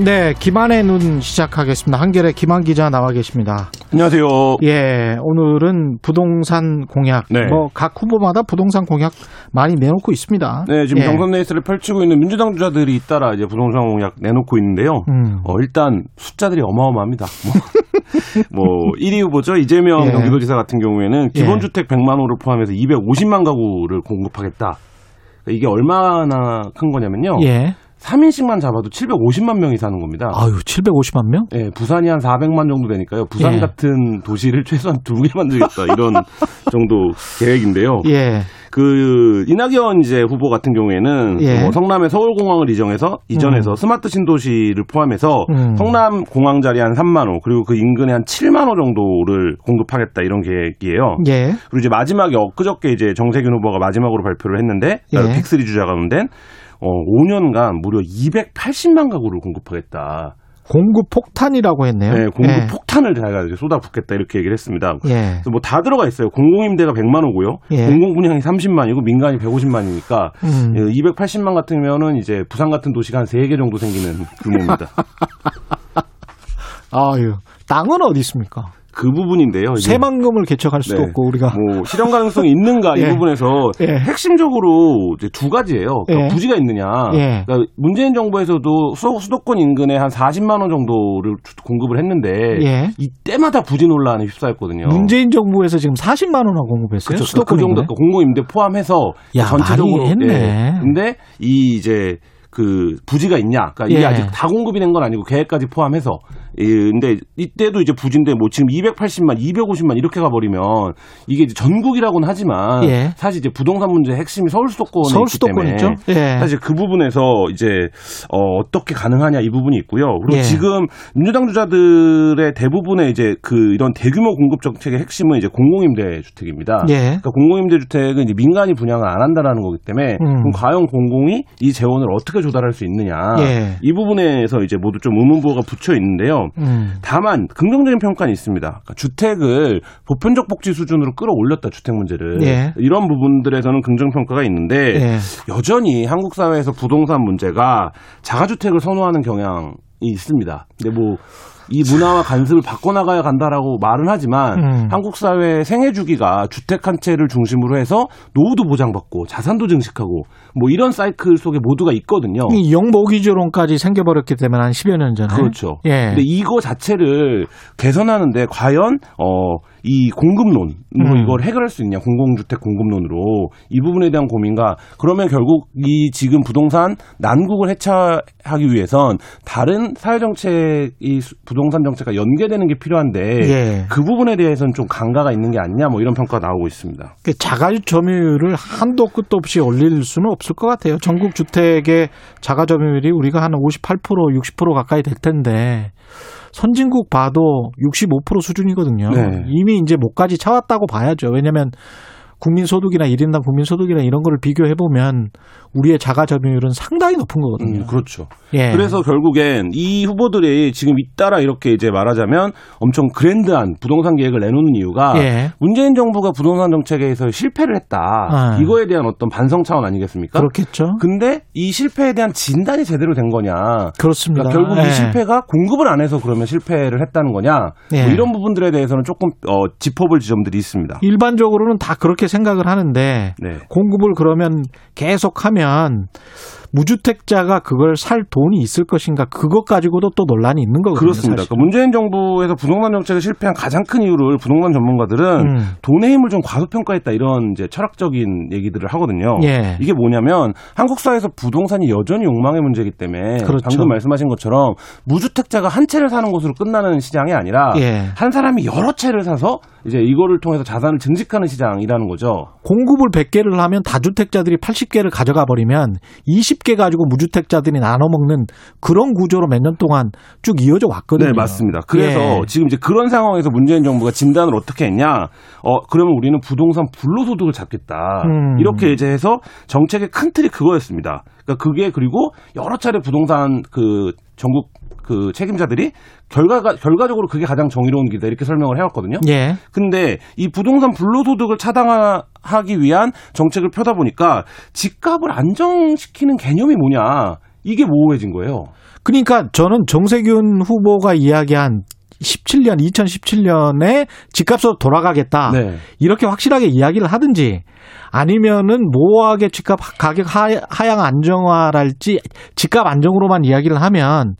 네, 김한의 눈 시작하겠습니다. 한결의 김한 기자 나와 계십니다. 안녕하세요. 예, 오늘은 부동산 공약, 네. 뭐각 후보마다 부동산 공약 많이 내놓고 있습니다. 네, 지금 예. 경선 레이스를 펼치고 있는 민주당 주자들이 잇따라 이제 부동산 공약 내놓고 있는데요. 음. 어, 일단 숫자들이 어마어마합니다. 뭐, 뭐 1위 후보죠. 이재명 예. 경기도지사 같은 경우에는 예. 기본주택 100만 호를 포함해서 250만 가구를 공급하겠다. 그러니까 이게 얼마나 큰 거냐면요. 예. 3인씩만 잡아도 750만 명이 사는 겁니다. 아유, 750만 명? 예, 부산이 한 400만 정도 되니까요. 부산 예. 같은 도시를 최소한 두 개 만들겠다. 이런 정도 계획인데요. 예. 그 이낙연 이제 후보 같은 경우에는 예. 뭐 성남의 서울공항을 이정해서 이전해서 스마트 신도시를 포함해서 음. 성남 공항 자리 한 3만 호 그리고 그 인근에 한 7만 호 정도를 공급하겠다 이런 계획이에요. 예. 그리고 이제 마지막에 엊그저께 이제 정세균 후보가 마지막으로 발표를 했는데 예. 픽3 주자 가운데 어 5년간 무려 280만 가구를 공급하겠다. 공급 폭탄이라고 했네요. 네, 공급 예. 폭탄을 자기가 이제 쏟아붓겠다 이렇게 얘기를 했습니다. 예. 그래서 뭐 다 들어가 있어요. 공공임대가 100만 호고요. 예. 공공분양이 30만이고 민간이 150만이니까 음. 280만 같으면은 이제 부산 같은 도시가 한 3개 정도 생기는 규모입니다. 아유, 땅은 어디 있습니까? 그 부분인데요. 새만금을 개척할 수도 네. 없고 우리가 뭐 실현 가능성이 있는가 이 예. 부분에서 예. 핵심적으로 이제 두 가지예요. 그러니까 예. 부지가 있느냐. 예. 그러니까 문재인 정부에서도 수, 수도권 인근에 한 40만 원 정도를 주- 공급을 했는데 예. 이때마다 부지 논란에 휩싸였거든요. 문재인 정부에서 지금 40만 원을 공급했어요. 그렇죠. 수도권 그 정도 인근에? 공공 임대 포함해서 야, 전체적으로 많이 했네. 예. 근데 이 이제 그 부지가 있냐? 그러니까 이게 예. 아직 다 공급이 된 건 아니고 계획까지 포함해서. 예, 근데 이때도 이제 부지인데 뭐 지금 280만, 250만 이렇게 가버리면 이게 전국이라고는 하지만 예. 사실 이제 부동산 문제 의 핵심이 서울 수도권에 서울 있기 수도권 때문에 있죠. 예. 사실 그 부분에서 이제 어, 어떻게 가능하냐 이 부분이 있고요. 그리고 예. 지금 민주당 주자들의 대부분의 이제 그 이런 대규모 공급 정책의 핵심은 이제 공공임대 주택입니다. 예. 그러니까 공공임대 주택은 이제 민간이 분양을 안 한다라는 거기 때문에 음. 그럼 과연 공공이 이 재원을 어떻게 조달할 수 있느냐 예. 이 부분에서 이제 모두 좀 의문부호가 붙여 있는데요. 음. 다만 긍정적인 평가는 있습니다. 그러니까 주택을 보편적 복지 수준으로 끌어올렸다 주택 문제를 예. 이런 부분들에서는 긍정 평가가 있는데 예. 여전히 한국 사회에서 부동산 문제가 자가주택을 선호하는 경향이 있습니다. 근데 뭐 이 문화와 간섭을 바꿔나가야 간다라고 말은 하지만 음. 한국 사회 생애 주기가 주택 한 채를 중심으로 해서 노후도 보장받고 자산도 증식하고 뭐 이런 사이클 속에 모두가 있거든요. 이 영모기조론까지 생겨버렸기 때문에 한 10여 년 전에. 그렇죠. 예. 근데 이거 자체를 개선하는데 과연 어 이 공급론 뭐 음. 이걸 해결할 수 있냐 공공주택 공급론으로 이 부분에 대한 고민과 그러면 결국 이 지금 부동산 난국을 해체하기 위해선 다른 사회 정책 이 수- 부동산 정책과 연계되는 게 필요한데 예. 그 부분에 대해서는 좀 강가가 있는 게 아니냐 뭐 이런 평가가 나오고 있습니다. 그 자가 점유율을 한도 끝도 없이 올릴 수는 없을 것 같아요. 전국 주택의 자가 점유율이 우리가 한 58% 60% 가까이 될 텐데 선진국 봐도 65% 수준이거든요. 네. 이미 이제 목까지 차왔다고 봐야죠. 왜냐하면 국민소득이나 1인당 국민소득이나 이런 거를 비교해 보면 우리의 자가 점유율은 상당히 높은 거거든요. 음, 그렇죠. 예. 그래서 결국엔 이 후보들이 지금 잇따라 이렇게 이제 말하자면 엄청 그랜드한 부동산 계획을 내놓는 이유가 예. 문재인 정부가 부동산 정책에서 실패를 했다. 아. 이거에 대한 어떤 반성 차원 아니겠습니까? 그렇겠죠. 근데 이 실패에 대한 진단이 제대로 된 거냐? 그렇습니다. 그러니까 결국 예. 이 실패가 공급을 안 해서 그러면 실패를 했다는 거냐? 예. 뭐 이런 부분들에 대해서는 조금 어, 짚어볼 지점들이 있습니다. 일반적으로는 다 그렇게 생각을 하는데 네. 공급을 그러면 계속하면 무주택자가 그걸 살 돈이 있을 것인가 그것 가지고도 또 논란이 있는 거거든요. 그렇습니다. 사실. 그러니까 문재인 정부에서 부동산 정책을 실패한 가장 큰 이유를 부동산 전문가들은 음. 돈의 힘을 좀 과소평가했다 이런 이제 철학적인 얘기들을 하거든요. 예. 이게 뭐냐면 한국 사회에서 부동산이 여전히 욕망의 문제이기 때문에 그렇죠. 방금 말씀하신 것처럼 무주택자가 한 채를 사는 것으로 끝나는 시장이 아니라 예. 한 사람이 여러 채를 사서 이제 이거를 통해서 자산을 증식하는 시장이라는 거죠. 공급을 100개를 하면 다주택자들이 80개를 가져가 버리면 집게 가지고 무주택자들이 나눠 먹는 그런 구조로 몇 년 동안 쭉 이어져 왔거든요. 네, 맞습니다. 그래서 예. 지금 이제 그런 상황에서 문재인 정부가 진단을 어떻게 했냐? 어, 그러면 우리는 부동산 불로소득을 잡겠다. 음. 이렇게 이제 해서 정책의 큰 틀이 그거였습니다. 그러니까 그게 그리고 여러 차례 부동산 그 전국 그 책임자들이 결과가 결과적으로 그게 가장 정의로운 길이다 이렇게 설명을 해왔거든요. 예. 근데 이 부동산 불로소득을 차단하기 위한 정책을 펴다 보니까 집값을 안정시키는 개념이 뭐냐 이게 모호해진 거예요. 그러니까 저는 정세균 후보가 이야기한 17년, 2017년에 집값으로 돌아가겠다. 네. 이렇게 확실하게 이야기를 하든지 아니면은 모호하게 집값 가격 하, 하향 안정화랄지 집값 안정으로만 이야기를 하면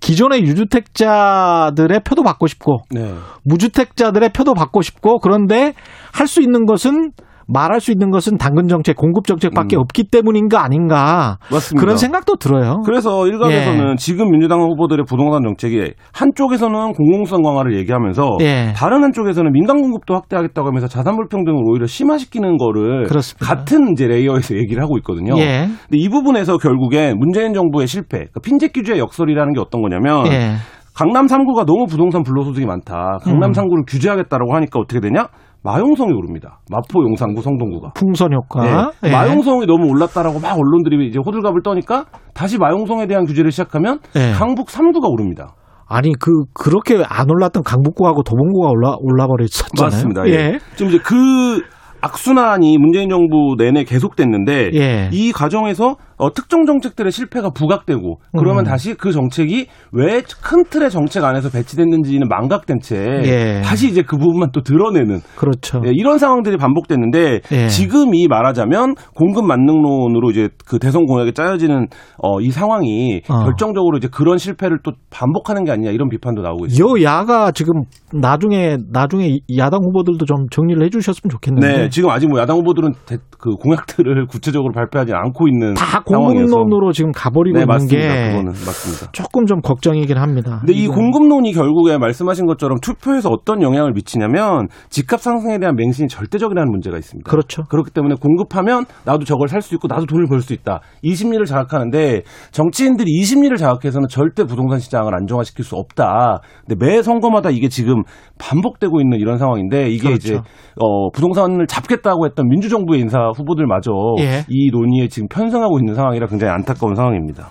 기존의 유주택자들의 표도 받고 싶고 네. 무주택자들의 표도 받고 싶고 그런데 할 수 있는 것은 말할 수 있는 것은 당근 정책, 공급 정책밖에 음. 없기 때문인가 아닌가 맞습니다. 그런 생각도 들어요. 그래서 일각에서는 예. 지금 민주당 후보들의 부동산 정책이 한쪽에서는 공공성 강화를 얘기하면서 예. 다른 한쪽에서는 민간 공급도 확대하겠다고 하면서 자산 불평등을 오히려 심화시키는 거를 그렇습니다. 같은 이제 레이어에서 얘기를 하고 있거든요. 예. 근데 이 부분에서 결국에 문재인 정부의 실패, 그러니까 핀셋 규제의 역설이라는 게 어떤 거냐면 예. 강남 3구가 너무 부동산 불로소득이 많다. 강남 음. 3구를 규제하겠다라고 하니까 어떻게 되냐? 마용성이 오릅니다. 마포, 용산구, 성동구가. 풍선 효과. 네. 예. 마용성이 너무 올랐다라고 막 언론들이 이제 호들갑을 떠니까 다시 마용성에 대한 규제를 시작하면 예. 강북 3구가 오릅니다. 아니 그 그렇게 안 올랐던 강북구하고 도봉구가 올라 올라 버렸었잖아요. 맞습니다. 예. 예. 지금 이제 그 악순환이 문재인 정부 내내 계속됐는데 예. 이 과정에서 어, 특정 정책들의 실패가 부각되고 그러면 음. 다시 그 정책이 왜 큰 틀의 정책 안에서 배치됐는지는 망각된 채 예. 다시 이제 그 부분만 또 드러내는 그렇죠. 예, 이런 상황들이 반복됐는데 예. 지금이 말하자면 공급 만능론으로 이제 그 대선 공약에 짜여지는 어, 이 상황이 어. 결정적으로 이제 그런 실패를 또 반복하는 게 아니냐 이런 비판도 나오고 있습니다. 여야가 지금 나중에 나중에 야당 후보들도 좀 정리를 해주셨으면 좋겠는데 네, 지금 아직 뭐 야당 후보들은 대- 그 공약들을 구체적으로 발표하지 않고 있는 다 상황이어서. 공급론으로 지금 가버리고 네, 있는 맞습니다. 게 그거는 맞습니다. 조금 좀 걱정이긴 합니다. 근데 이 이거. 공급론이 결국에 말씀하신 것처럼 투표에서 어떤 영향을 미치냐면 집값 상승에 대한 맹신이 절대적이라는 문제가 있습니다. 그렇죠. 그렇기 때문에 공급하면 나도 저걸 살 수 있고 나도 돈을 벌 수 있다. 이 심리를 자극하는데 정치인들이 이 심리를 자극해서는 절대 부동산 시장을 안정화시킬 수 없다. 근데 매 선거마다 이게 지금 반복되고 있는 이런 상황인데 이게 그렇죠. 이제 어 부동산을 잡겠다고 했던 민주정부의 인사 후보들마저 예. 이 논의에 지금 편승하고 있는 상황이라 굉장히 안타까운 상황입니다.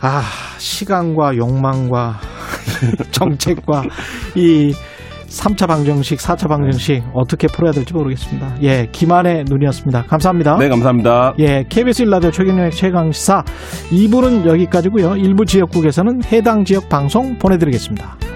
아 시간과 욕망과 정책과 이 3차 방정식, 4차 방정식 어떻게 풀어야 될지 모르겠습니다. 예, 김한의 눈이었습니다. 감사합니다. 네, 감사합니다. 예, KBS 일라디오 최경영의 최강시사 2부는 여기까지고요. 일부 지역국에서는 해당 지역 방송 보내드리겠습니다.